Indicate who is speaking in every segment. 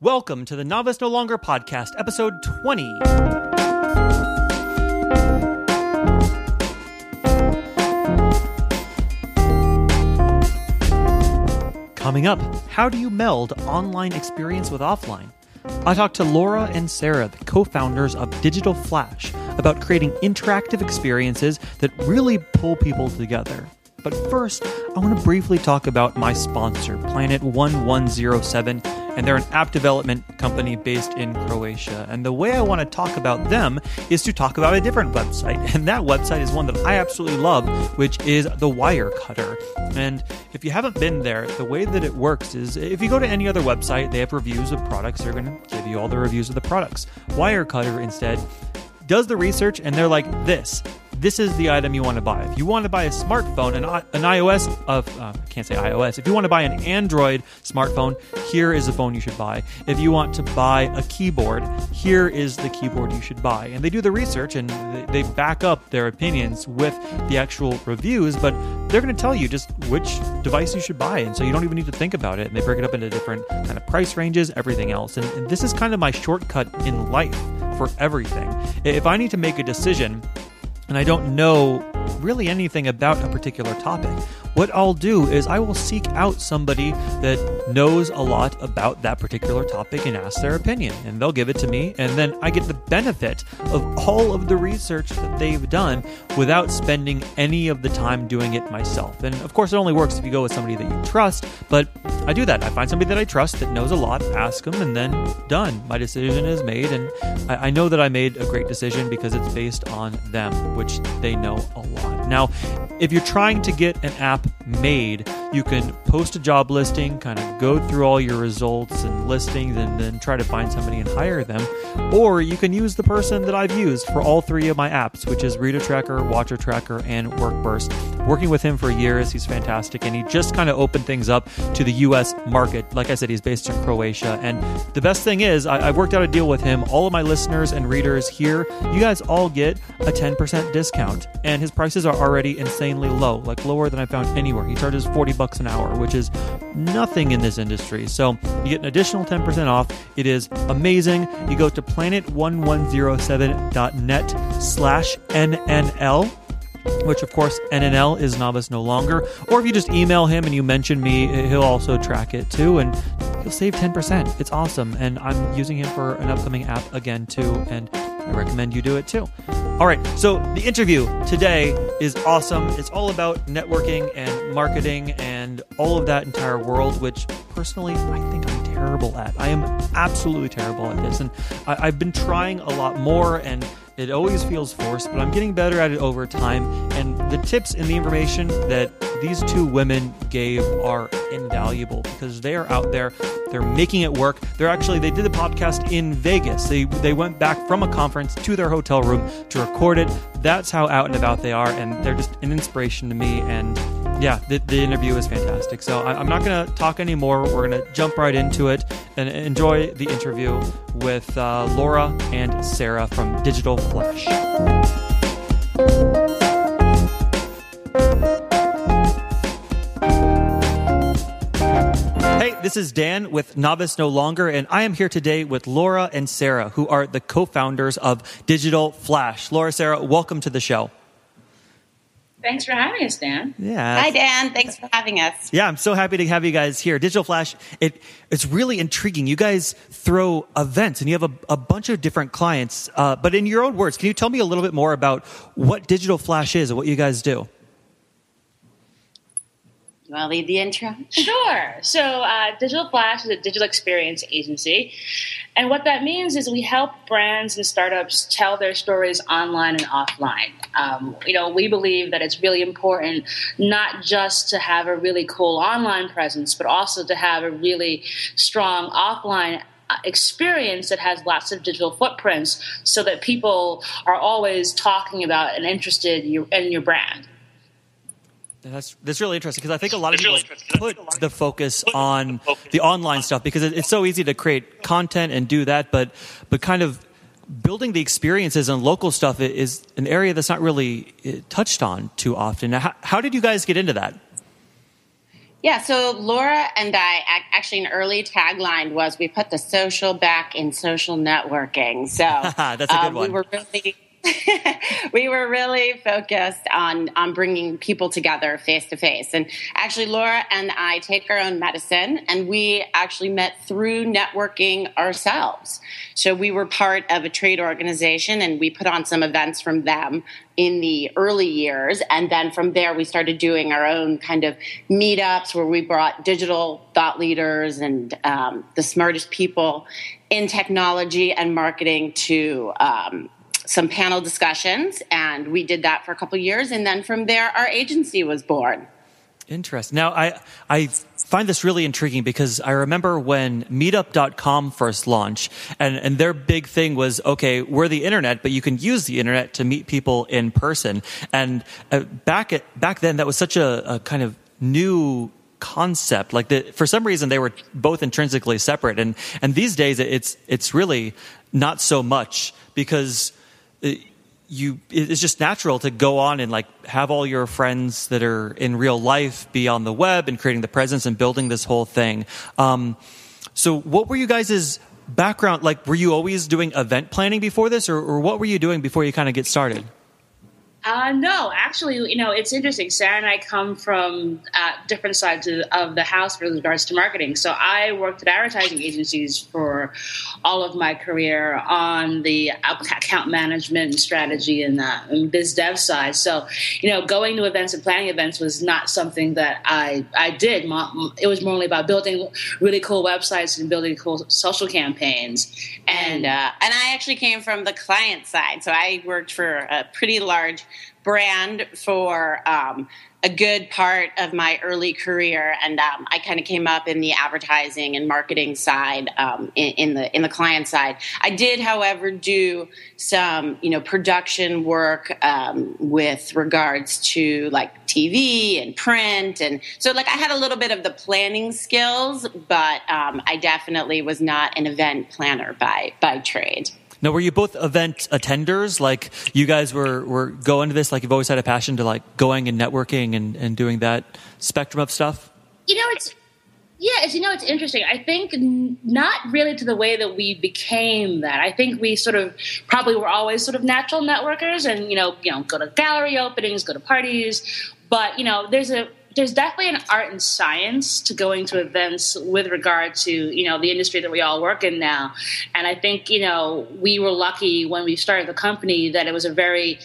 Speaker 1: Welcome to the Novice No Longer podcast, episode 20. Coming up, how do you meld online experience with offline? I talked to Laura and Sarah, the co founders of Digital Flash, about creating interactive experiences that really pull people together. But first, I want to briefly talk about my sponsor, Planet 1107, and they're an app development company based in Croatia. And the way I want to talk about them is to talk about a different website. And that website is one that I absolutely love, which is the Wirecutter. And if you haven't been there, the way that it works is if you go to any other website, they have reviews of products, they're going to give you all the reviews of the products. Wirecutter instead does the research and they're like this this is the item you want to buy. If you want to buy a smartphone, an, an iOS of uh, I can't say iOS. If you want to buy an Android smartphone, here is the phone you should buy. If you want to buy a keyboard, here is the keyboard you should buy. And they do the research and they back up their opinions with the actual reviews, but they're going to tell you just which device you should buy, and so you don't even need to think about it. And they break it up into different kind of price ranges, everything else. and, and this is kind of my shortcut in life for everything. If I need to make a decision and I don't know really anything about a particular topic, what I'll do is I will seek out somebody that knows a lot about that particular topic and ask their opinion. And they'll give it to me. And then I get the benefit of all of the research that they've done without spending any of the time doing it myself. And of course, it only works if you go with somebody that you trust. But I do that. I find somebody that I trust that knows a lot, ask them, and then done. My decision is made. And I, I know that I made a great decision because it's based on them, which they know a lot. Now, if you're trying to get an app made, you can post a job listing, kind of go through all your results and listings, and then try to find somebody and hire them. Or you can use the person that I've used for all three of my apps, which is Reader Tracker, Watcher Tracker, and WorkBurst. Working with him for years, he's fantastic, and he just kind of opened things up to the US market. Like I said, he's based in Croatia. And the best thing is, I, have worked out a deal with him. All of my listeners and readers here, you guys all get a 10% discount, and his prices are already insanely low, like lower than I found anywhere. He charges 40 bucks an hour, which is nothing in this industry. So you get an additional 10% off. It is amazing. You go to planet1107.net slash NNL which of course NNL is novice no longer. Or if you just email him and you mention me, eh, he'll also track it too, and you'll save 10%. It's awesome. And I'm using him for an upcoming app again too, and I recommend you do it too. All right, so the interview today is awesome. It's all about networking and marketing and all of that entire world, which personally I think I'm terrible at. I am absolutely terrible at this, and I, have been trying a lot more and it always feels forced, but I'm getting better at it over time. And the tips and the information that these two women gave are invaluable because they are out there. They're making it work. They're actually they did the podcast in Vegas. They they went back from a conference to their hotel room to record it. That's how out and about they are, and they're just an inspiration to me. And yeah, the, the interview is fantastic. So I, am not going to talk anymore. We're going to jump right into it and enjoy the interview with uh, Laura and Sarah from Digital Flash. Hey, this is Dan with Novice No Longer, and I am here today with Laura and Sarah, who are the co founders of Digital Flash. Laura, Sarah, welcome to the show.
Speaker 2: Thanks for having us, Dan.
Speaker 1: Yeah.
Speaker 3: Hi, Dan. Thanks for having us.
Speaker 1: Yeah, I'm so happy to have you guys here. Digital Flash, it it's really intriguing. You guys throw events, and you have a, a bunch of different clients. Uh, but in your own words, can you tell me a little bit more about what Digital Flash is and what you guys do?
Speaker 3: You want to lead the intro?
Speaker 2: Sure. So, uh, Digital Flash is a digital experience agency. And what that means is we help brands and startups tell their stories online and offline. Um, you know, we believe that it's really important not just to have a really cool online presence, but also to have a really strong offline uh, experience that has lots of digital footprints so that people are always talking about and interested in your brand.
Speaker 1: That's that's really interesting because I think a lot of people put the focus on the online stuff because it's so easy to create content and do that, but but kind of building the experiences and local stuff is an area that's not really eh, touched on too often. How, how did you guys get into that?
Speaker 3: Yeah, so Laura and I actually an early tagline was we put the social back in social networking. So
Speaker 1: that's a good um, one.
Speaker 3: We were really we were really focused on on bringing people together face to face. And actually, Laura and I take our own medicine, and we actually met through networking ourselves. So we were part of a trade organization, and we put on some events from them in the early years. And then from there, we started doing our own kind of meetups where we brought digital thought leaders and um, the smartest people in technology and marketing to um, some panel discussions, and we did that for a couple years. And then from there, our agency was born.
Speaker 1: Interesting. Now, I I find this really intriguing because I remember when Meetup.com first launched, and and their big thing was okay, we're the internet, but you can use the internet to meet people in person. And uh, back at back then, that was such a, a kind of new concept like the, for some reason they were both intrinsically separate and and these days it's it's really not so much because you it's just natural to go on and like have all your friends that are in real life be on the web and creating the presence and building this whole thing. Um, so, what were you guys' background? Like, were you always doing event planning before this, or, or what were you doing before you kind of get started?
Speaker 2: Uh, no, actually, you know, it's interesting. Sarah and I come from uh, different sides of, of, the house with regards to marketing. So I worked at advertising agencies for all of my career on the account management strategy and, uh, and biz dev side. So, you know, going to events and planning events was not something that I, I did. It was more about building really cool websites and building cool social campaigns.
Speaker 3: And, uh, and I actually came from the client side. So I worked for a pretty large brand for um, a good part of my early career, and um, I kind of came up in the advertising and marketing side, um, in, in, the in the client side. I did, however, do some you know production work um, with regards to like TV and print, and so like I had a little bit of the planning skills, but um, I definitely was not an event planner by by trade.
Speaker 1: Now, were you both event attenders? Like you guys were, were going to this, like you've always had a passion to like going and networking and, and doing that spectrum of stuff?
Speaker 2: You know, it's, yeah, as you know, it's interesting. I think not really to the way that we became that. I think we sort of probably were always sort of natural networkers and, you know, you know, go to gallery openings, go to parties. But, you know, there's a there's definitely an art and science to going to events with regard to you know the industry that we all work in now. And i think you know we were lucky when we started the company that it was a very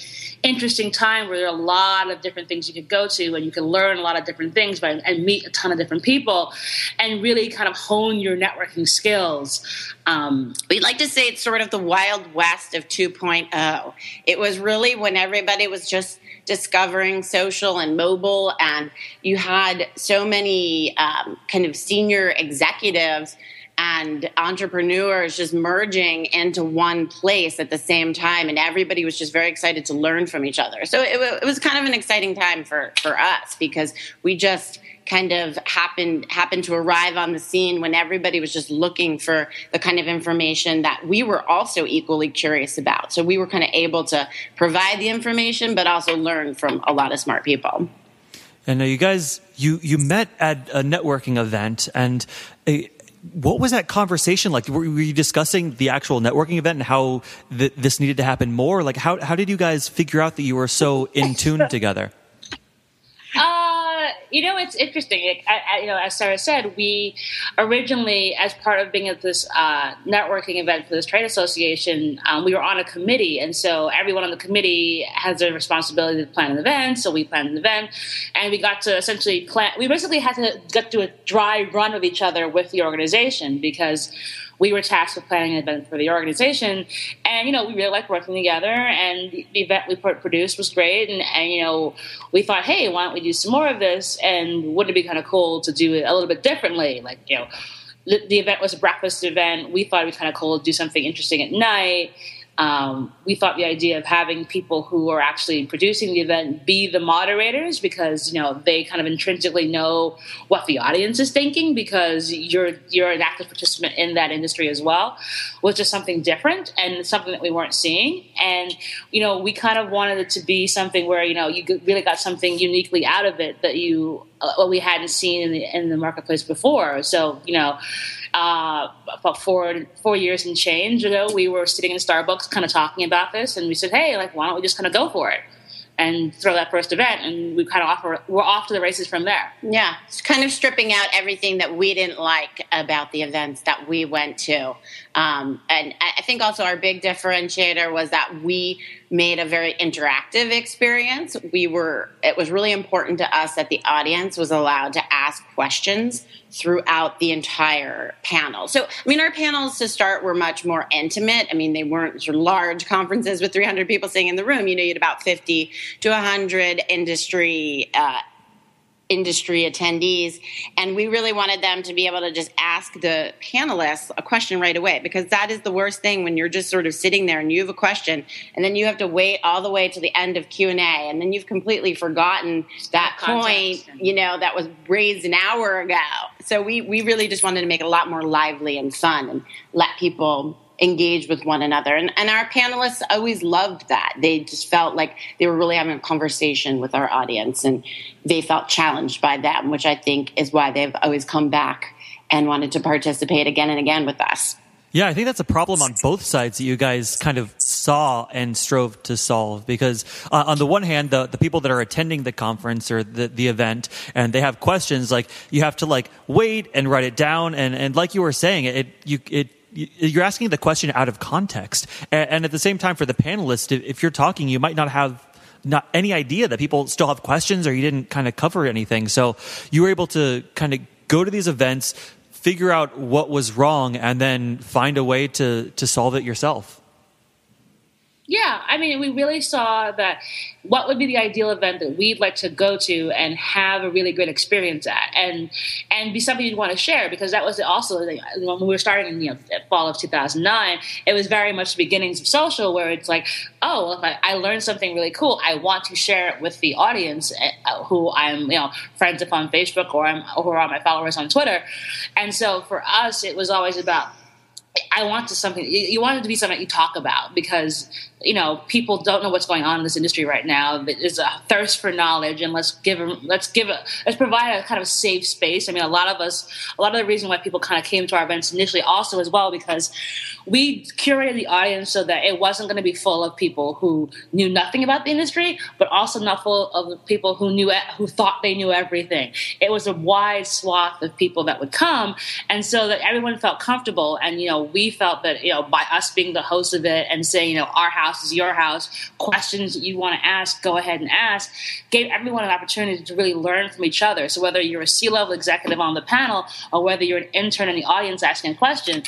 Speaker 2: interesting time where there are a lot of different things you could go to and you can learn a lot of different things by, and meet a ton of different people and really kind of hone your networking skills.
Speaker 3: Um, we'd like to say it's sort of the wild west of 2.0 it was really when everybody was just discovering social and mobile, and you had so many um, kind of senior executives and entrepreneurs just merging into one place at the same time and everybody was just very excited to learn from each other. So it, it was kind of an exciting time for for us because we just kind of happened happened to arrive on the scene when everybody was just looking for the kind of information that we were also equally curious about. So we were kind of able to provide the information, but also learn from a lot of smart people.
Speaker 1: And you guys, you you met at a networking event, and uh, what was that conversation like? Were, were, you discussing the actual networking event and how th- this needed to happen more? Like, how how did you guys figure out that you were so in tune together?
Speaker 2: You know, it's interesting. I, I, you know, as Sarah said, we originally, as part of being at this uh, networking event for this trade association, um, we were on a committee, and so everyone on the committee has a responsibility to plan an event. So we planned an event, and we got to essentially plan. We basically had to get to a dry run of each other with the organization because we were tasked with planning an event for the organization. And, you know, we really liked working together and the, event we produced was great. And, and, you know, we thought, hey, why don't we do some more of this? And wouldn't it be kind of cool to do it a little bit differently? Like, you know, the, the event was a breakfast event. We thought it'd be kind of cool to do something interesting at night um, we thought the idea of having people who are actually producing the event be the moderators because you know they kind of intrinsically know what the audience is thinking because you're you're an active participant in that industry as well was just something different and something that we weren't seeing. And you know we kind of wanted it to be something where you know you really got something uniquely out of it that you what we hadn't seen in the, in the marketplace before. So, you know, uh, about four four years and change ago, we were sitting in Starbucks, kind of talking about this, and we said, "Hey, like, why don't we just kind of go for it?" And throw that first event and we kind of offer we're off to the races from there.
Speaker 3: Yeah it's kind of stripping out everything that we didn't like about the events that we went to. Um, and i think also our big differentiator was that we made a very interactive experience. We were it was really important to us that the audience was allowed to ask questions throughout the entire panel. So, I mean, our panels to start were much more intimate. I mean, they weren't sort of large conferences with 300 people sitting in the room. You know, you had about 50 to 100 industry uh, industry attendees. And we really wanted them to be able to just ask the panelists a question right away because that is the worst thing when you're just sort of sitting there and you have a question and then you have to wait all the way to the end of Q&A and then you've completely forgotten that point, you know, that was raised an hour ago. So we, we really just wanted to make it a lot more lively and fun and let people engage with one another. And, and our panelists always loved that. They just felt like they were really having a conversation with our audience and they felt challenged by them, which I think is why they've always come back and wanted to participate again and again with us.
Speaker 1: Yeah, I think that's a problem on both sides that you guys kind of saw and strove to solve. Because uh, on the one hand, the, the people that are attending the conference or the, the event and they have questions, like you have to like wait and write it down. And, and like you were saying, it, you, it, you're asking the question out of context. And, at the same time, for the panelists, if you're talking, you might not have not any idea that people still have questions or you didn't kind of cover anything. So you were able to kind of go to these events, figure out what was wrong, and then find a way to, to solve it yourself.
Speaker 2: Yeah, I mean, we really saw that what would be the ideal event that we'd like to go to and have a really great experience at, and and be something you'd want to share because that was also when we were starting in you know fall of 2009, it was very much the beginnings of social where it's like, oh, well, I, I learned something really cool, I want to share it with the audience uh, who I'm you know friends with on Facebook or I'm or are my followers on Twitter, and so for us, it was always about I want to something. You want it to be something you talk about because you know people don't know what's going on in this industry right now. There's a thirst for knowledge, and let's give them, let's give a, let's provide a kind of a safe space. I mean, a lot of us, a lot of the reason why people kind of came to our events initially also as well because we curated the audience so that it wasn't going to be full of people who knew nothing about the industry, but also not full of people who knew who thought they knew everything. It was a wide swath of people that would come, and so that everyone felt comfortable. And you know, we felt that you know by us being the host of it and saying you know our house is your house, questions you want to ask, go ahead and ask, gave everyone an opportunity to really learn from each other. So whether you're a C-level executive on the panel or whether you're an intern in the audience asking a question,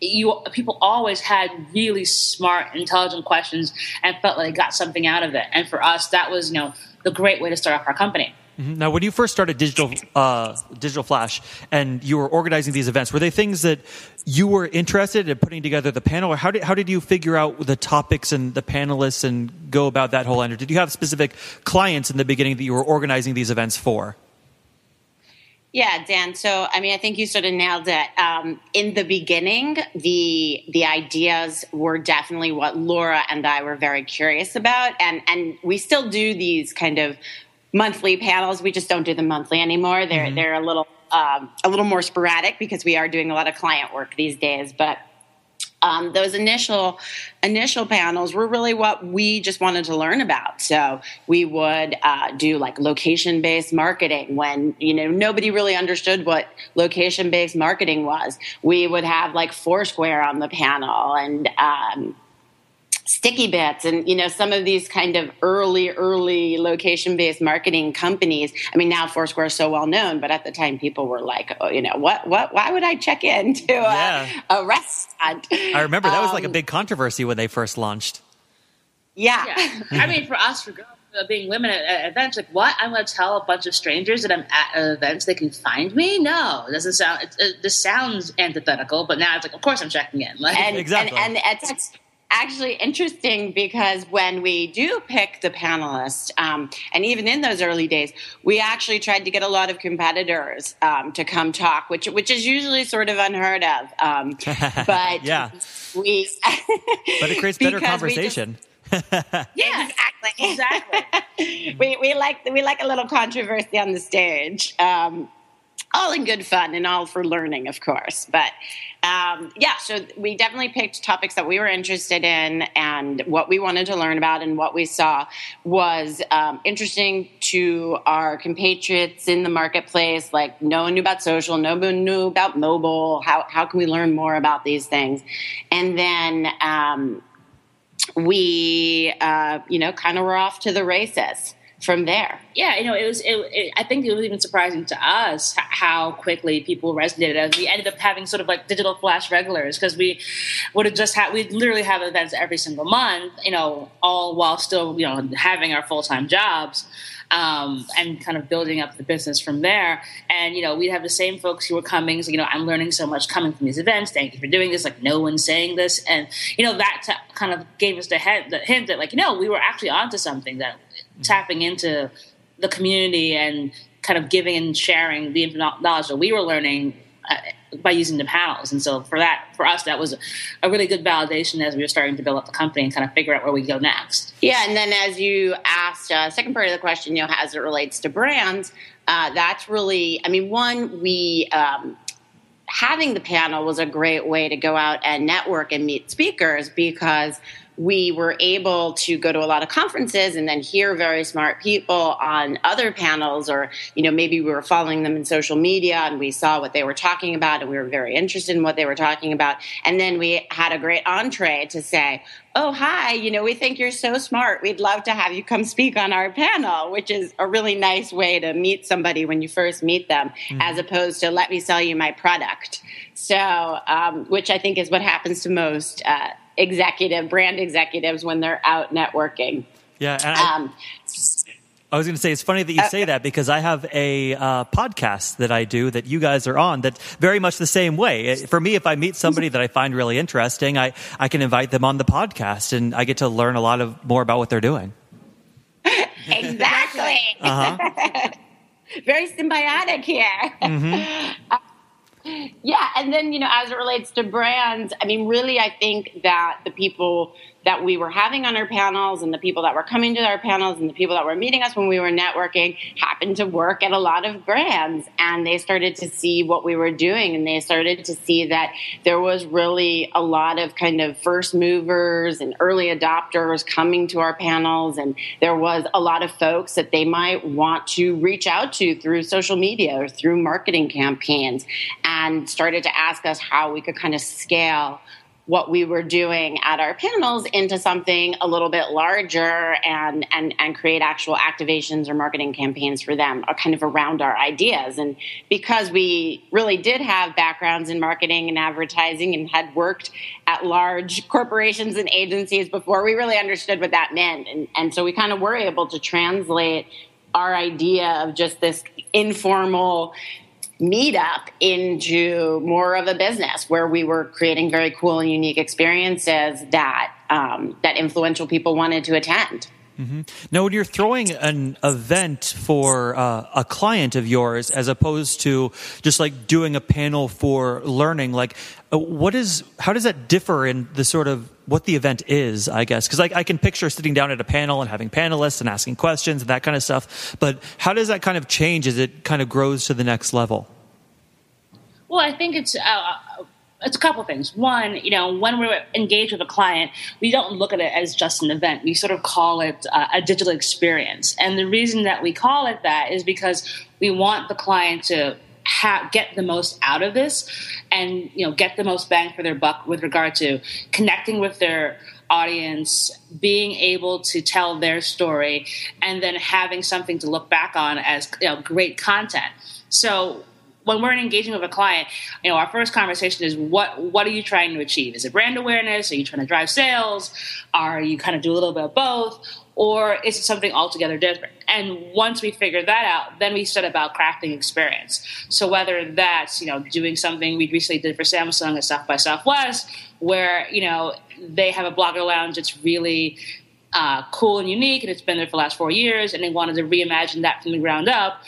Speaker 2: you people always had really smart, intelligent questions and felt like they got something out of it. And for us, that was you know the great way to start off our company.
Speaker 1: Mm-hmm. Now, when you first started Digital uh, Digital Flash and you were organizing these events, were they things that you were interested in putting together the panel, or how did how did you figure out the topics and the panelists and go about that whole end? Or did you have specific clients in the beginning that you were organizing these events for?
Speaker 3: Yeah, Dan. So, I mean, I think you sort of nailed it. Um, in the beginning, the the ideas were definitely what Laura and I were very curious about, and and we still do these kind of monthly panels. We just don't do them monthly anymore. They're mm-hmm. they're a little um, a little more sporadic because we are doing a lot of client work these days, but um, those initial initial panels were really what we just wanted to learn about. So we would uh, do like location based marketing when you know nobody really understood what location based marketing was. We would have like Foursquare on the panel and. Um, Stickybits and you know some of these kind of early early location based marketing companies. I mean now foursquare is so well known but at the time people were like oh you know what what why would i check in to yeah. a, a, restaurant?
Speaker 1: I remember that um, was like a um, big controversy when they first launched.
Speaker 3: Yeah,
Speaker 2: yeah. i mean for us for uh, being women at, at, events like what? I'm going to tell a bunch of strangers that i'm at events they can find me? No. It doesn't sound it, it, this sounds antithetical but now it's like of course i'm checking in. Like,
Speaker 3: and, exactly. and, and it's actually interesting because when we do pick the panelists, um, and even in those early days, we actually tried to get a lot of competitors um, to come talk, which which is usually sort of unheard of. Um, but
Speaker 1: yeah,
Speaker 3: we
Speaker 1: but it creates better conversation.
Speaker 2: yeah,
Speaker 3: exactly.
Speaker 2: Exactly.
Speaker 3: we we like we like a little controversy on the stage. Um, all in good fun and all for learning, of course. But um, yeah, so we definitely picked topics that we were interested in and what we wanted to learn about, and what we saw was um, interesting to our compatriots in the marketplace. Like, no one knew about social, no one knew about mobile. How, how can we learn more about these things? And then um, we, uh, you know, kind of were off to the races from there.
Speaker 2: Yeah, you know, it was. It, it, I think it was even surprising to us how quickly people resonated. As we ended up having sort of like digital flash regulars because we would have just had we literally have events every single month. You know, all while still you know having our full time jobs. Um, and kind of building up the business from there. And you know, we'd have the same folks who were coming. So you know, I'm learning so much coming from these events. Thank you for doing this. Like no one's saying this, and you know that t- kind of gave us the, head, the hint that like you know we were actually onto something that tapping into the community and kind of giving and sharing the knowledge that we were learning uh, by using the panels. And so for that, for us, that was a really good validation as we were starting to build up the company and kind of figure out where we go next.
Speaker 3: Yeah, and then as you asked, uh, second part of the question, you know, as it relates to brands, uh, that's really, I mean, one, we um, having the panel was a great way to go out and network and meet speakers because we were able to go to a lot of conferences and then hear very smart people on other panels or you know maybe we were following them in social media and we saw what they were talking about and we were very interested in what they were talking about. And then we had a great entree to say oh hi you know we think you're so smart. We'd love to have you come speak on our panel which is a really nice way to meet somebody when you first meet them mm-hmm. as opposed to let me sell you my product. So um, which i think is what happens to most uh, executive brand executives when they're out networking.
Speaker 1: Yeah, I, um, I was going to say it's funny that you uh, say that because I have a uh, podcast that I do that you guys are on that very much the same way. For me, if I meet somebody that I find really interesting, I I can invite them on the podcast and I get to learn a lot of more about what they're doing.
Speaker 3: exactly. Uh-huh. very symbiotic here. Mm-hmm. Yeah, and then you know, as it relates to brands, I mean, really, I think that the people that we were having on our panels and the people that were coming to our panels and the people that were meeting us when we were networking happened to work at a lot of brands. And they started to see what we were doing. And they started to see that there was really a lot of kind of first movers and early adopters coming to our panels. And there was a lot of folks that they might want to reach out to through social media or through marketing campaigns and started to ask us how we could kind of scale what we were doing at our panels into something a little bit larger and and and create actual activations or marketing campaigns for them uh, kind of around our ideas. And because we really did have backgrounds in marketing and advertising and had worked at large corporations and agencies before we really understood what that meant. And and so we kind of were able to translate our idea of just this informal meetup into more of a business where we were creating very cool and unique experiences that um, that influential people wanted to attend.
Speaker 1: Mm-hmm. Now, when you're throwing an event for uh, a client of yours, as opposed to just like doing a panel for learning, like uh, what is how does that differ in the sort of what the event is? I guess because like I can picture sitting down at a panel and having panelists and asking questions and that kind of stuff. But how does that kind of change as it kind of grows to the next level?
Speaker 2: Well, I think it's. Uh, it's a couple things. One, you know, when we're engaged with a client, we don't look at it as just an event. We sort of call it uh, a digital experience. And the reason that we call it that is because we want the client to ha- get the most out of this and, you know, get the most bang for their buck with regard to connecting with their audience, being able to tell their story, and then having something to look back on as, you know, great content. So when we're engaging with a client, you know, our first conversation is what what are you trying to achieve? Is it brand awareness? Are you trying to drive sales? Are you kind of do a little bit of both? Or is it something altogether different? And once we figure that out, then we set about crafting experience. So whether that's, you know, doing something we recently did for Samsung at South by Southwest, where, you know, they have a blogger lounge that's really uh, cool and unique and it's been there for the last four years and they wanted to reimagine that from the ground up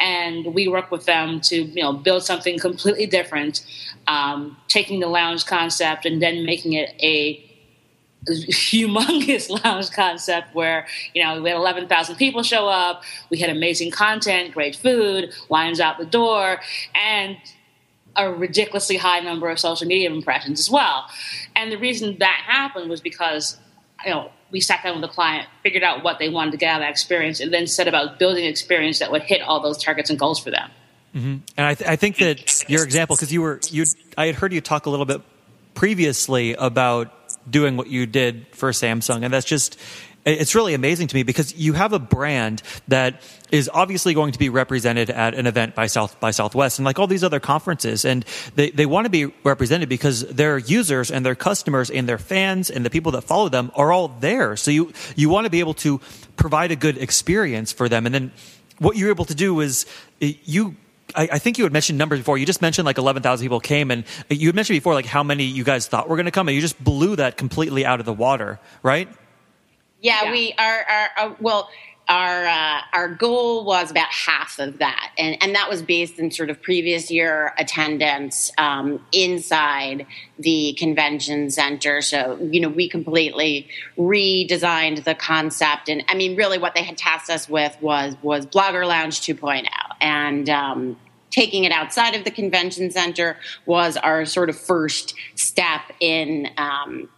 Speaker 2: and we work with them to you know build something completely different, um, taking the lounge concept and then making it a humongous lounge concept where you know we had 11,000 people show up we had amazing content great food lines out the door and a ridiculously high number of social media impressions as well. And the reason that happened was because you know we sat down with the client figured out what they wanted to get out of that experience and then set about building an experience that would hit all those targets and goals for them
Speaker 1: mm-hmm. and I, th- I think that your example because you were you i had heard you talk a little bit previously about doing what you did for Samsung. And that's just, it's really amazing to me because you have a brand that is obviously going to be represented at an event by South by Southwest and like all these other conferences and they, they want to be represented because their users and their customers and their fans and the people that follow them are all there. So you you want to be able to provide a good experience for them and then what you're able to do is eh, you I, I, think you had mentioned numbers before. You just mentioned like 11,000 people came, and you had mentioned before like how many you guys thought were going to come, and you just blew that completely out of the water, right?
Speaker 3: Yeah, yeah. we are. Our, well, our uh, our goal was about half of that, and and that was based in sort of previous year attendance um, inside the convention center. So you know, we completely redesigned the concept, and I mean, really, what they had tasked us with was was Blogger Lounge 2.0, and um, taking it outside of the convention center was our sort of first step in um,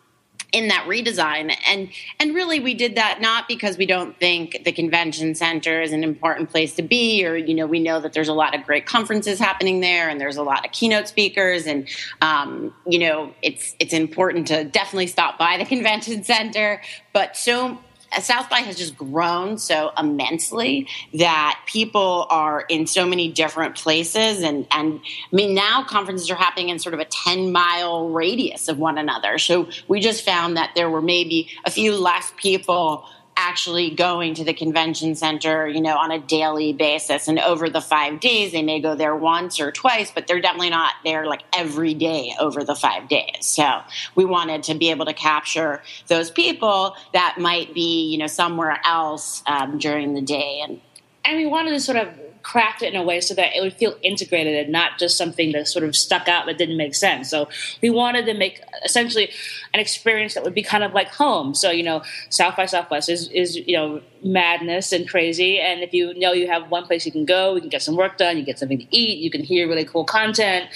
Speaker 3: in that redesign. And and really we did that not because we don't think the convention center is an important place to be or you know we know that there's a lot of great conferences happening there and there's a lot of keynote speakers. And um, you know it's it's important to definitely stop by the convention center. But so South by has just grown so immensely that people are in so many different places. And, and I mean, now conferences are happening in sort of a 10 mile radius of one another. So we just found that there were maybe a few less people actually going to the convention center, you know, on a daily basis. And over the five days, they may go there once or twice, but they're definitely not there like every day over the five days. So we wanted to be able to capture those people that might be, you know, somewhere else um, during the day. And
Speaker 2: and we wanted to sort of craft it in a way so that it would feel integrated and not just something that sort of stuck out that didn't make sense. So we wanted to make essentially an experience that would be kind of like home. So, you know, South by Southwest is, is you know, madness and crazy. And if you know you have one place you can go, you can get some work done, you get something to eat, you can hear really cool content,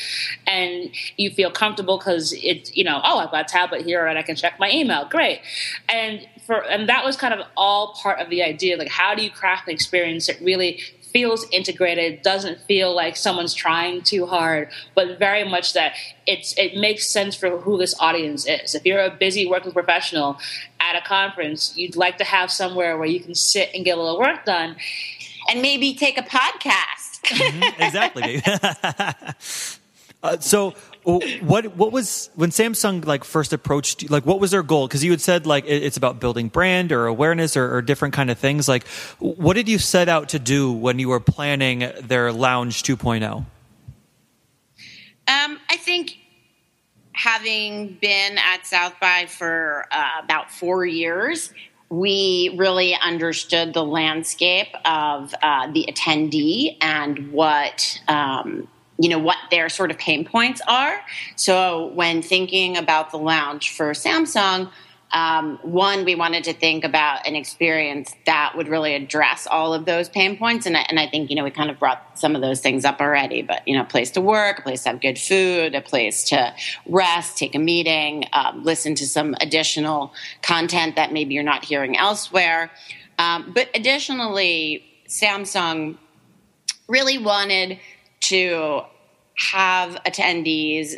Speaker 2: and you feel comfortable because it's, you know, oh, I've got a tablet here and I can check my email. Great. And for, and that was kind of all part of the idea. Like, how do you craft an experience that really feels integrated, doesn't feel like someone's trying too hard, but very much that it's it makes sense for who this audience is. If you're a busy working professional at a conference, you'd like to have somewhere where you can sit and get a little work done.
Speaker 3: And maybe take a podcast.
Speaker 1: mm-hmm, exactly. uh, so what what was when Samsung like first approached you, like what was their goal? Because you had said like it's about building brand or awareness or, or, different kind of things. Like, what did you set out to do when you were planning their Lounge 2.0? Um,
Speaker 3: I think having been at South by for uh, about four years, we really understood the landscape of uh, the attendee and what um, you know what their sort of pain points are. So when thinking about the lounge for Samsung, um, one, we wanted to think about an experience that would really address all of those pain points, and I, and I think you know we kind of brought some of those things up already. But you know, a place to work, a place to have good food, a place to rest, take a meeting, um, listen to some additional content that maybe you're not hearing elsewhere. Um, but additionally, Samsung really wanted to have attendees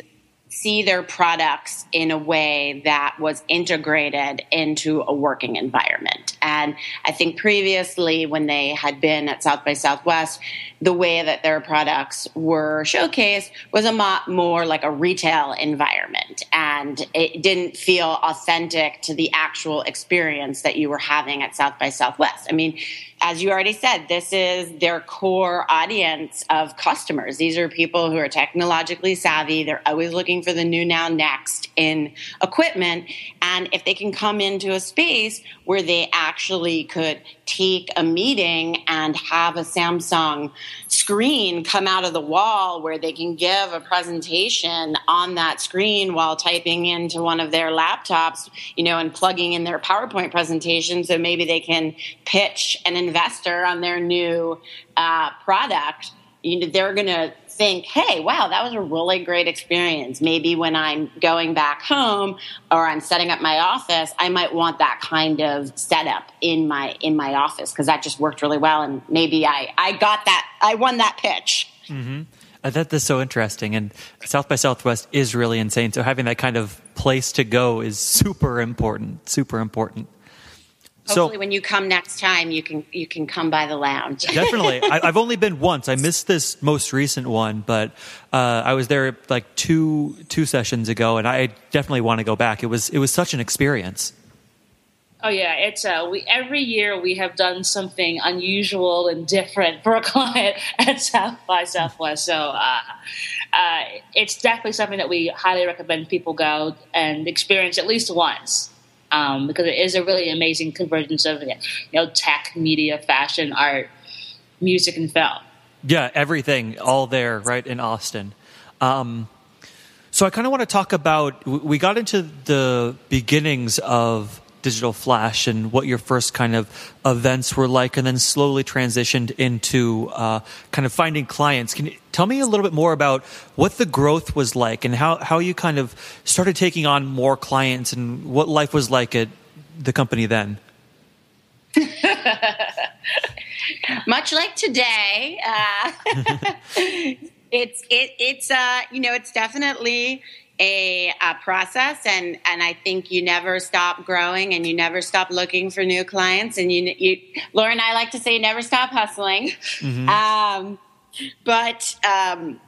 Speaker 3: see their products in a way that was integrated into a working environment. And I think previously, when they had been at South by Southwest, the way that their products were showcased was a lot more like a retail environment. And it didn't feel authentic to the actual experience that you were having at South by Southwest. I mean, as you already said, this is their core audience of customers. These are people who are technologically savvy. They're always looking for the new now next. in equipment. And if they can come into a space where they actually could take a meeting and have a Samsung screen come out of the wall where they can give a presentation on that screen while typing into one of their laptops, you know, and plugging in their PowerPoint presentation so maybe they can pitch an investor on their new uh, product. You know, they're going to think, hey, wow, that was a really great experience. Maybe when I'm going back home or I'm setting up my office, I might want that kind of setup in my in my office because that just worked really well, and maybe I I got that I won that pitch.
Speaker 1: Mm-hmm. Uh, that is so interesting, and South by Southwest is really insane. So having that kind of place to go is super important. Super important.
Speaker 3: Hopefully, so, when you come next time, you can you can come by the lounge.
Speaker 1: definitely, I, have only been once. I missed this most recent one, but uh, I was there like two two sessions ago, and I definitely want to go back. It was it was such an experience.
Speaker 2: Oh yeah, it's uh, we every year we have done something unusual and different for a client at South by Southwest. So uh, uh, it's definitely something that we highly recommend people go and experience at least once um, because it is a really amazing convergence of you know tech, media, fashion, art, music, and film.
Speaker 1: Yeah, everything all there, right in Austin. Um, so I kind of want to talk about. We got into the beginnings of digital flash and what your first kind of events were like and then slowly transitioned into uh, kind of finding clients. Can you tell me a little bit more about what the growth was like and how, how you kind of started taking on more clients and what life was like at the company then?
Speaker 3: Much like today uh, it's it, it's uh you know it's definitely a, a, process and and I think you never stop growing and you never stop looking for new clients and you, you Laura and I like to say you never stop hustling mm-hmm. um, but um,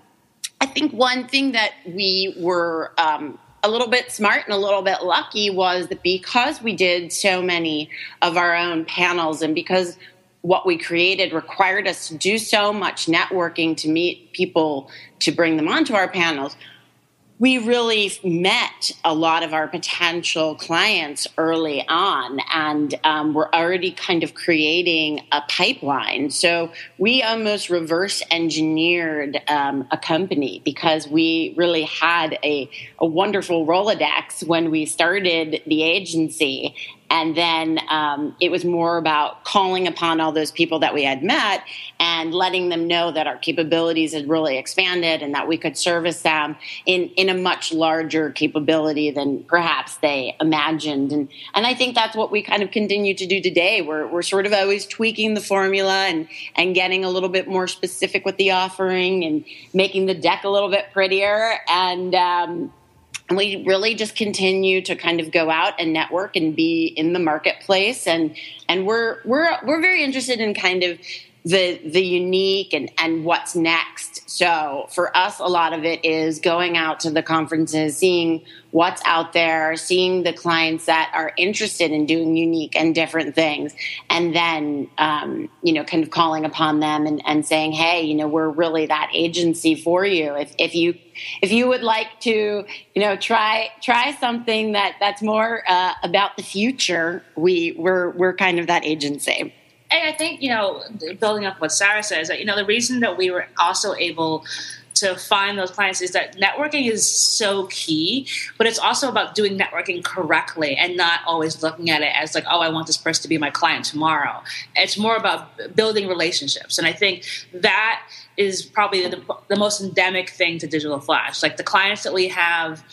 Speaker 3: I think one thing that we were um, a little bit smart and a little bit lucky was that because we did so many of our own panels and because what we created required us to do so much networking to meet people to bring them onto our panels we really met a lot of our potential clients early on, and um, we're already kind of creating a pipeline. So we almost reverse engineered um, a company because we really had a, a wonderful Rolodex when we started the agency, and then um, it was more about calling upon all those people that we had met and letting them know that our capabilities had really expanded and that we could service them in, in a much larger capability than perhaps they imagined. And, and I think that's what we kind of continue to do today. We're, we're sort of always tweaking the formula and, and getting a little bit more specific with the offering and making the deck a little bit prettier. And, um, we really just continue to kind of go out and network and be in the marketplace. And and we're we're we're very interested in kind of the the unique and and what's next. So for us, a lot of it is going out to the conferences, seeing what's out there, seeing the clients that are interested in doing unique and different things, and then um, you know, kind of calling upon them and, and saying, hey, you know, we're really that agency for you. If if you if you would like to, you know, try try something that that's more uh, about the future, we we're we're kind of that agency.
Speaker 2: And I think, you know, building up what Sarah says, that, you know, the reason that we were also able to find those clients is that networking is so key, but it's also about doing networking correctly and not always looking at it as like, oh, I want this person to be my client tomorrow. It's more about building relationships. And I think that is probably the, the most endemic thing to Digital Flash. Like the clients that we have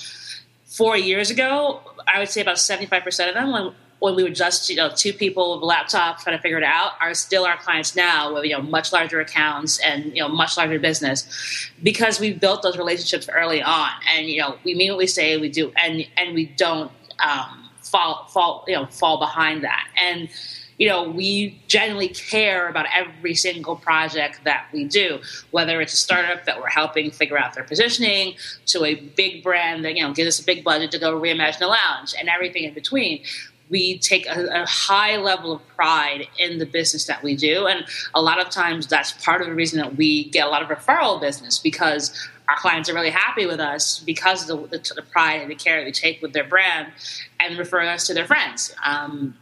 Speaker 2: four years ago, I would say about 75% of them, when we were just you know two people with a laptop trying to figure it out are still our clients now with you know much larger accounts and you know much larger business. Because we built those relationships early on and you know we mean what we say we do and and we don't um, fall fall you know fall behind that. And you know, we genuinely care about every single project that we do, whether it's a startup that we're helping figure out their positioning to a big brand that, you know, gives us a big budget to go reimagine a lounge and everything in between we take a, a, high level of pride in the business that we do. And a lot of times that's part of the reason that we get a lot of referral business because our clients are really happy with us because of the, the, the pride and the care they take with their brand and referring us to their friends. Um,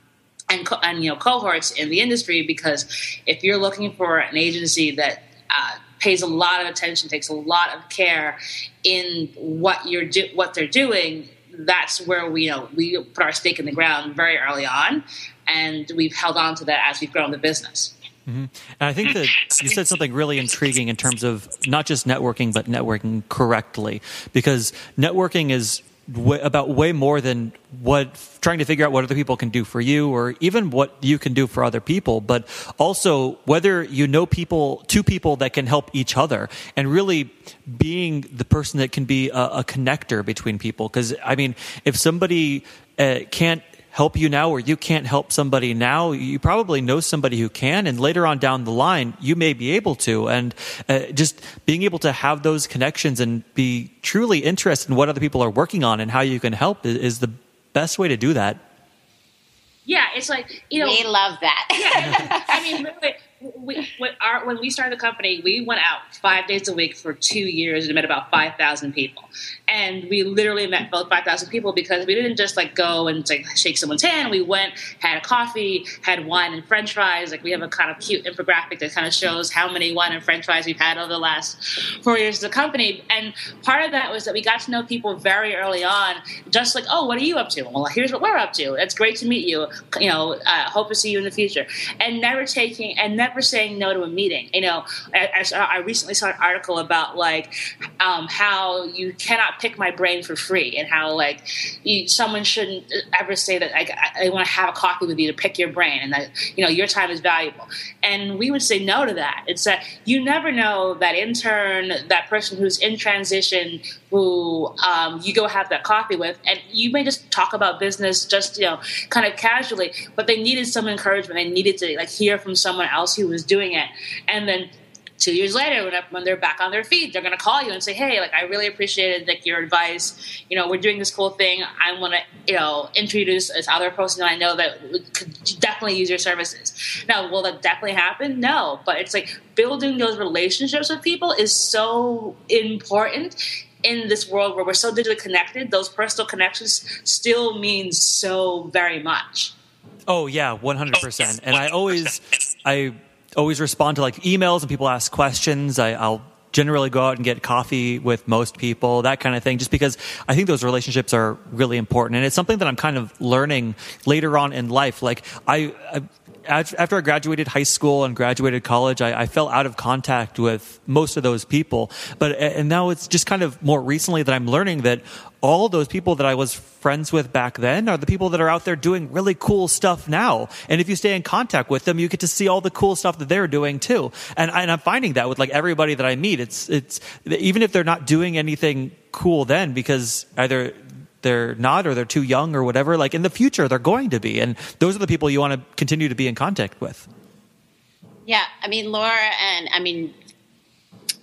Speaker 2: and, and you know cohorts in the industry because if you're looking for an agency that uh, pays a lot of attention, takes a lot of care in what you're do- what they're doing, that's where we you know we put our stake in the ground very early on, and we've held on to that as we've grown the business.
Speaker 1: Mm-hmm. And I think that you said something really intriguing in terms of not just networking, but networking correctly, because networking is way, about way more than what trying to figure out what other people can do for you or even what you can do for other people but also whether you know people two people that can help each other and really being the person that can be a, a connector between people. Because i mean if somebody uh, can't help you now or you can't help somebody now, you probably know somebody who can. And later on down the line, you may be able to. And uh, just being able to have those connections and be truly interested in what other people are working on and how you can help is, is the best way to do that.
Speaker 2: Yeah, it's like, you know.
Speaker 3: We love that.
Speaker 2: yeah. I mean, really, we, when, our, when we started the company, we went out five days a week for two years and met about 5,000 people. And we literally met both 5,000 people because we didn't just like go and like shake someone's hand. We went, had a coffee, had wine and french fries. Like we have a kind of cute infographic that kind of shows how many wine and french fries we've had over the last four years as a company. And part of that was that we got to know people very early on, just like, oh, what are you up to? Well, here's what we're up to. It's great to meet you. You know, uh, hope to see you in the future. And never taking, and never saying no to a meeting. You know, I, I recently saw an article about like um, how you cannot pick my brain for free, and how like you, someone shouldn't ever say that like, I, I want to have a coffee with you to pick your brain, and that you know your time is valuable. And we would say no to that. It's that you never know that intern, that person who's in transition, who um, you go have that coffee with, and you may just talk about business just you know kind of casually, but they needed some encouragement. They needed to like hear from someone else who was doing it, and then two years later, when, when they're back on their feet, they're going to call you and say, "Hey, like I really appreciated like your advice. You know, we're doing this cool thing. I want to, you know, introduce this other person that I know that could definitely use your services." Now, will that definitely happen? No, but it's like building those relationships with people is so important in this world where we're so digitally connected. Those personal connections still mean so very much.
Speaker 1: Oh yeah, one hundred percent. And I always, oh, I always respond to like emails and people ask questions. I, I'll generally go out and get coffee with most people, that kind of thing, just because I think those relationships are really important. And it's something that I'm kind of learning later on in life. Like I, I after I graduated high school and graduated college, I, I, fell out of contact with most of those people. But and now it's just kind of more recently that I'm learning that all those people that I was friends with back then are the people that are out there doing really cool stuff now. And if you stay in contact with them, you get to see all the cool stuff that they're doing too. And, and I'm finding that with like everybody that I meet, it's it's even if they're not doing anything cool then because either they're not or they're too young or whatever, like in the future they're going to be. And those are the people you want to continue to be in contact with.
Speaker 3: Yeah, I mean Laura and I mean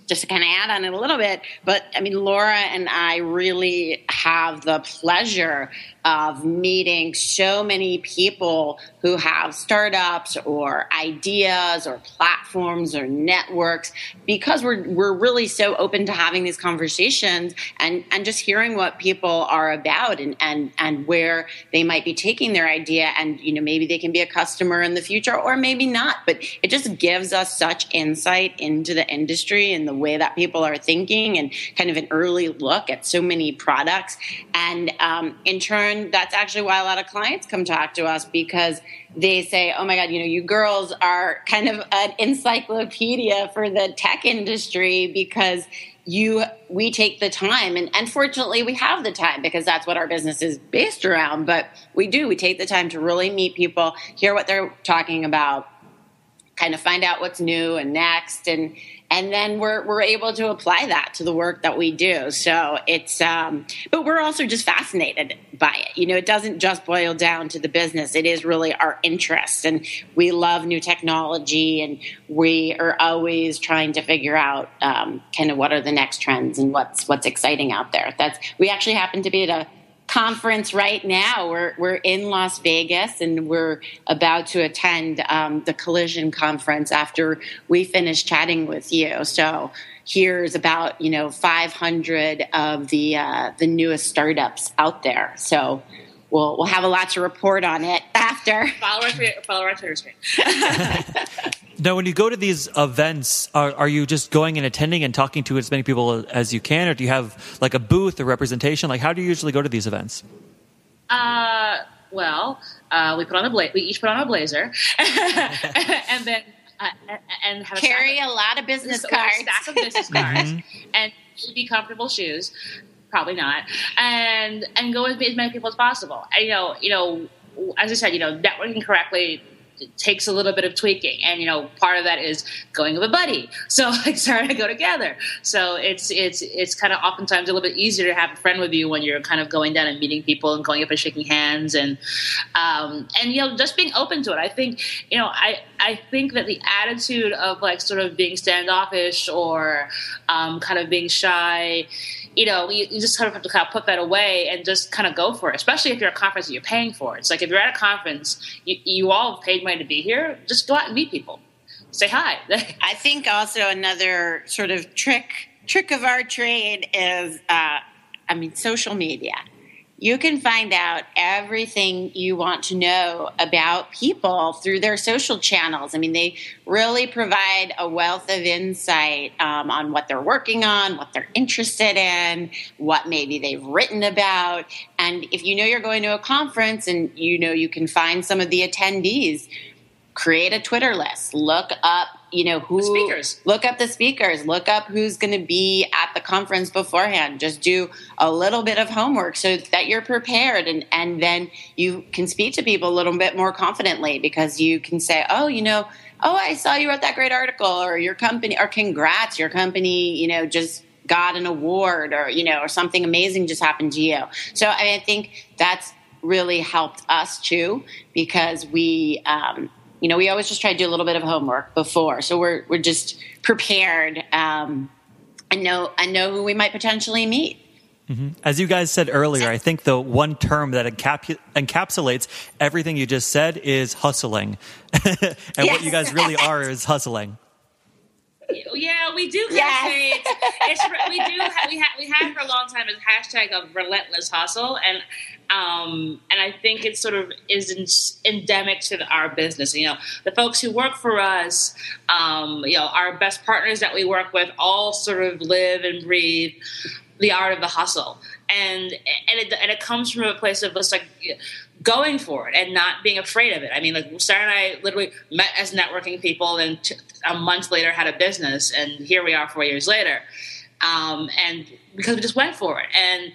Speaker 3: just to kind of add on it a little bit, but I mean Laura and I really have the pleasure of meeting so many people who have startups or ideas or platforms or networks because we're we're really so open to having these conversations and and just hearing what people are about and and and where they might be taking their idea and you know maybe they can be a customer in the future or maybe not. But it just gives us such insight into the industry and the way that people are thinking and kind of an early look at so many products. And um, in turn that's actually why a lot of clients come talk to us because they say, oh my God, you know, you girls are kind of an encyclopedia for the tech industry because you we take the time. And unfortunately we have the time because that's what our business is based around but we do. We take the time to really meet people hear what they're talking about kind of find out what's new and next and and then we're we're able to apply that to the work that we do. So it's, um, but we're also just fascinated by it. You know, it doesn't just boil down to the business; it is really our interest, and we love new technology, and we are always trying to figure out um, kind of what are the next trends and what's what's exciting out there. That's we actually happen to be at a conference right now. We're we're in Las Vegas and we're about to attend um, the Collision conference after we finish chatting with you. So here's about you know 500 of the uh, the newest startups out there. So we'll we'll have a lot to report on it after.
Speaker 2: Follow our follow our Twitter screen.
Speaker 1: now, when you go to these events, are, are you just going and attending and talking to as many people as you can, or do you have like a booth or representation? Like, how do you usually go to these events?
Speaker 2: Uh, well, uh, we put on a bla- we each put on a blazer, and then uh, and have
Speaker 3: carry a, a lot of business cards,
Speaker 2: stack of business cards, mm-hmm. and be comfortable shoes probably not, and and go with as many people as possible. And, you know, you know, as I said, you know, networking correctly takes a little bit of tweaking and you know part of that is going with a buddy. So like starting to go together. So it's it's it's kind of oftentimes a little bit easier to have a friend with you when you're kind of going down and meeting people and going up and shaking hands and um and you know just being open to it. I think you know i i think that the attitude of like sort of being standoffish or um kind of being shy you know, you, you, just kind of have to kind of put that away and just kind of go for it, especially if you're at a conference that you're paying for. It's like if you're at a conference, you, you all have paid money to be here, just go out and meet people. Say hi.
Speaker 3: I think also another sort of trick trick of our trade is, uh, I mean, social media you can find out everything you want to know about people through their social channels. I mean, they really provide a wealth of insight um, on what they're working on, what they're interested in, what maybe they've written about. And if you know you're going to a conference and you know you can find some of the attendees, create a Twitter list, look up you know who
Speaker 2: the speakers.
Speaker 3: look up the speakers look up who's going to be at the conference beforehand. Just do a little bit of homework so that you're prepared and and then you can speak to people a little bit more confidently because you can say oh you know oh i saw you wrote that great article or your company or congrats your company you know just got an award or you know or something amazing just happened to you. So i, mean, I think that's really helped us too because we um, you know, we always just try to do a little bit of homework before, so we're we're just prepared um, and know and know who we might potentially meet.
Speaker 1: Mm-hmm. As you guys said earlier, I think the one term that encap- encapsulates everything you just said is hustling, and yes. what you guys really are is hustling.
Speaker 2: Yeah, we do yes. it's, it's, we do we have we had for a long time a hashtag of relentless hustle, and um, and I think it sort of is endemic to our business. You know, the folks who work for us, um, you know, our best partners that we work with, all sort of live and breathe the art of the hustle, and and it, and it comes from a place of just like going for it and not being afraid of it. I mean, like Sarah and I literally met as networking people, and t- a month later had a business, and here we are four years later. Um, and because we just went for it, and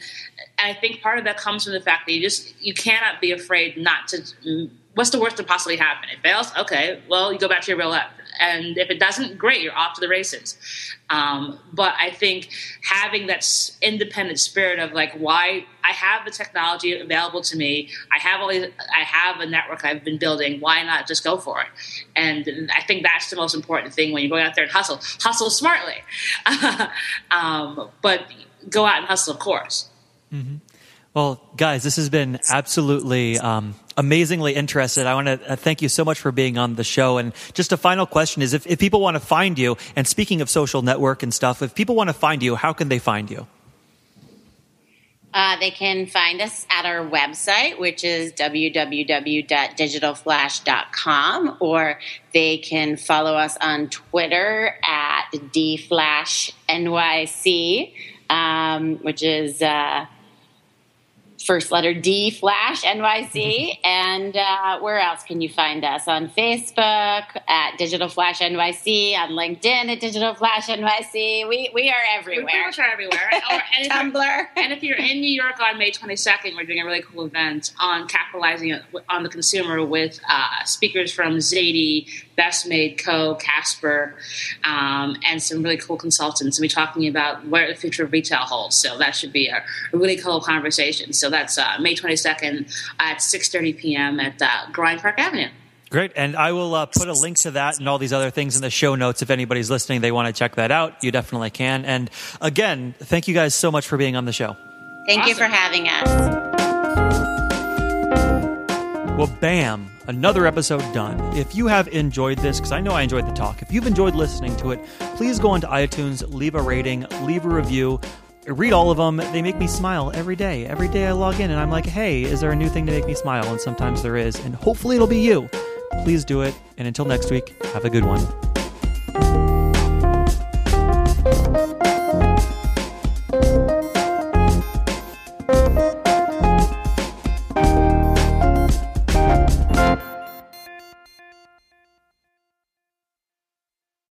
Speaker 2: I think part of that comes from the fact that you just you cannot be afraid not to. What's the worst that possibly happen? It fails. Okay, well you go back to your real life, and if it doesn't, great, you're off to the races. Um, but I think having that independent spirit of like, why I have the technology available to me, I have all these, I have a network I've been building. Why not just go for it? And I think that's the most important thing when you're going out there and hustle. Hustle smartly, um, but go out and hustle, of course.
Speaker 1: Mm-hmm. Well, guys, this has been absolutely um, amazingly interested. I want to uh, thank you so much for being on the show. And just a final question is if, if people want to find you, and speaking of social network and stuff, if people want to find you, how can they find you?
Speaker 3: Uh, they can find us at our website, which is www.digitalflash.com, or they can follow us on Twitter at DFlashNYC, um, which is. Uh, first letter D Flash NYC. and uh, where else can you find us? On Facebook at Digital Flash NYC, on LinkedIn at Digital Flash NYC. We, we are everywhere. We
Speaker 2: pretty much are everywhere. or,
Speaker 3: and Tumblr.
Speaker 2: And if you're in New York on May 22nd, we're doing a really cool event on capitalizing on the consumer with uh, speakers from Zady, Best Made Co., Casper, um, and some really cool consultants. And we're talking about where the future of retail holds. So that should be a, a really cool conversation. So that's uh, May 22nd at 6.30 p.m. at uh, Bryant Park Avenue.
Speaker 1: Great. And I will uh, put a link to that and all these other things in the show notes. If anybody's listening, they want to check that out, you definitely can. And again, thank you guys so much for being on the show.
Speaker 3: Thank awesome. you for having us.
Speaker 1: Well, bam, another episode done. If you have enjoyed this, because I know I enjoyed the talk, if you've enjoyed listening to it, please go onto iTunes, leave a rating, leave a review. Read all of them. They make me smile every day. Every day I log in and I'm like, hey, is there a new thing to make me smile? And sometimes there is. And hopefully it'll be you. Please do it. And until next week, have a good one.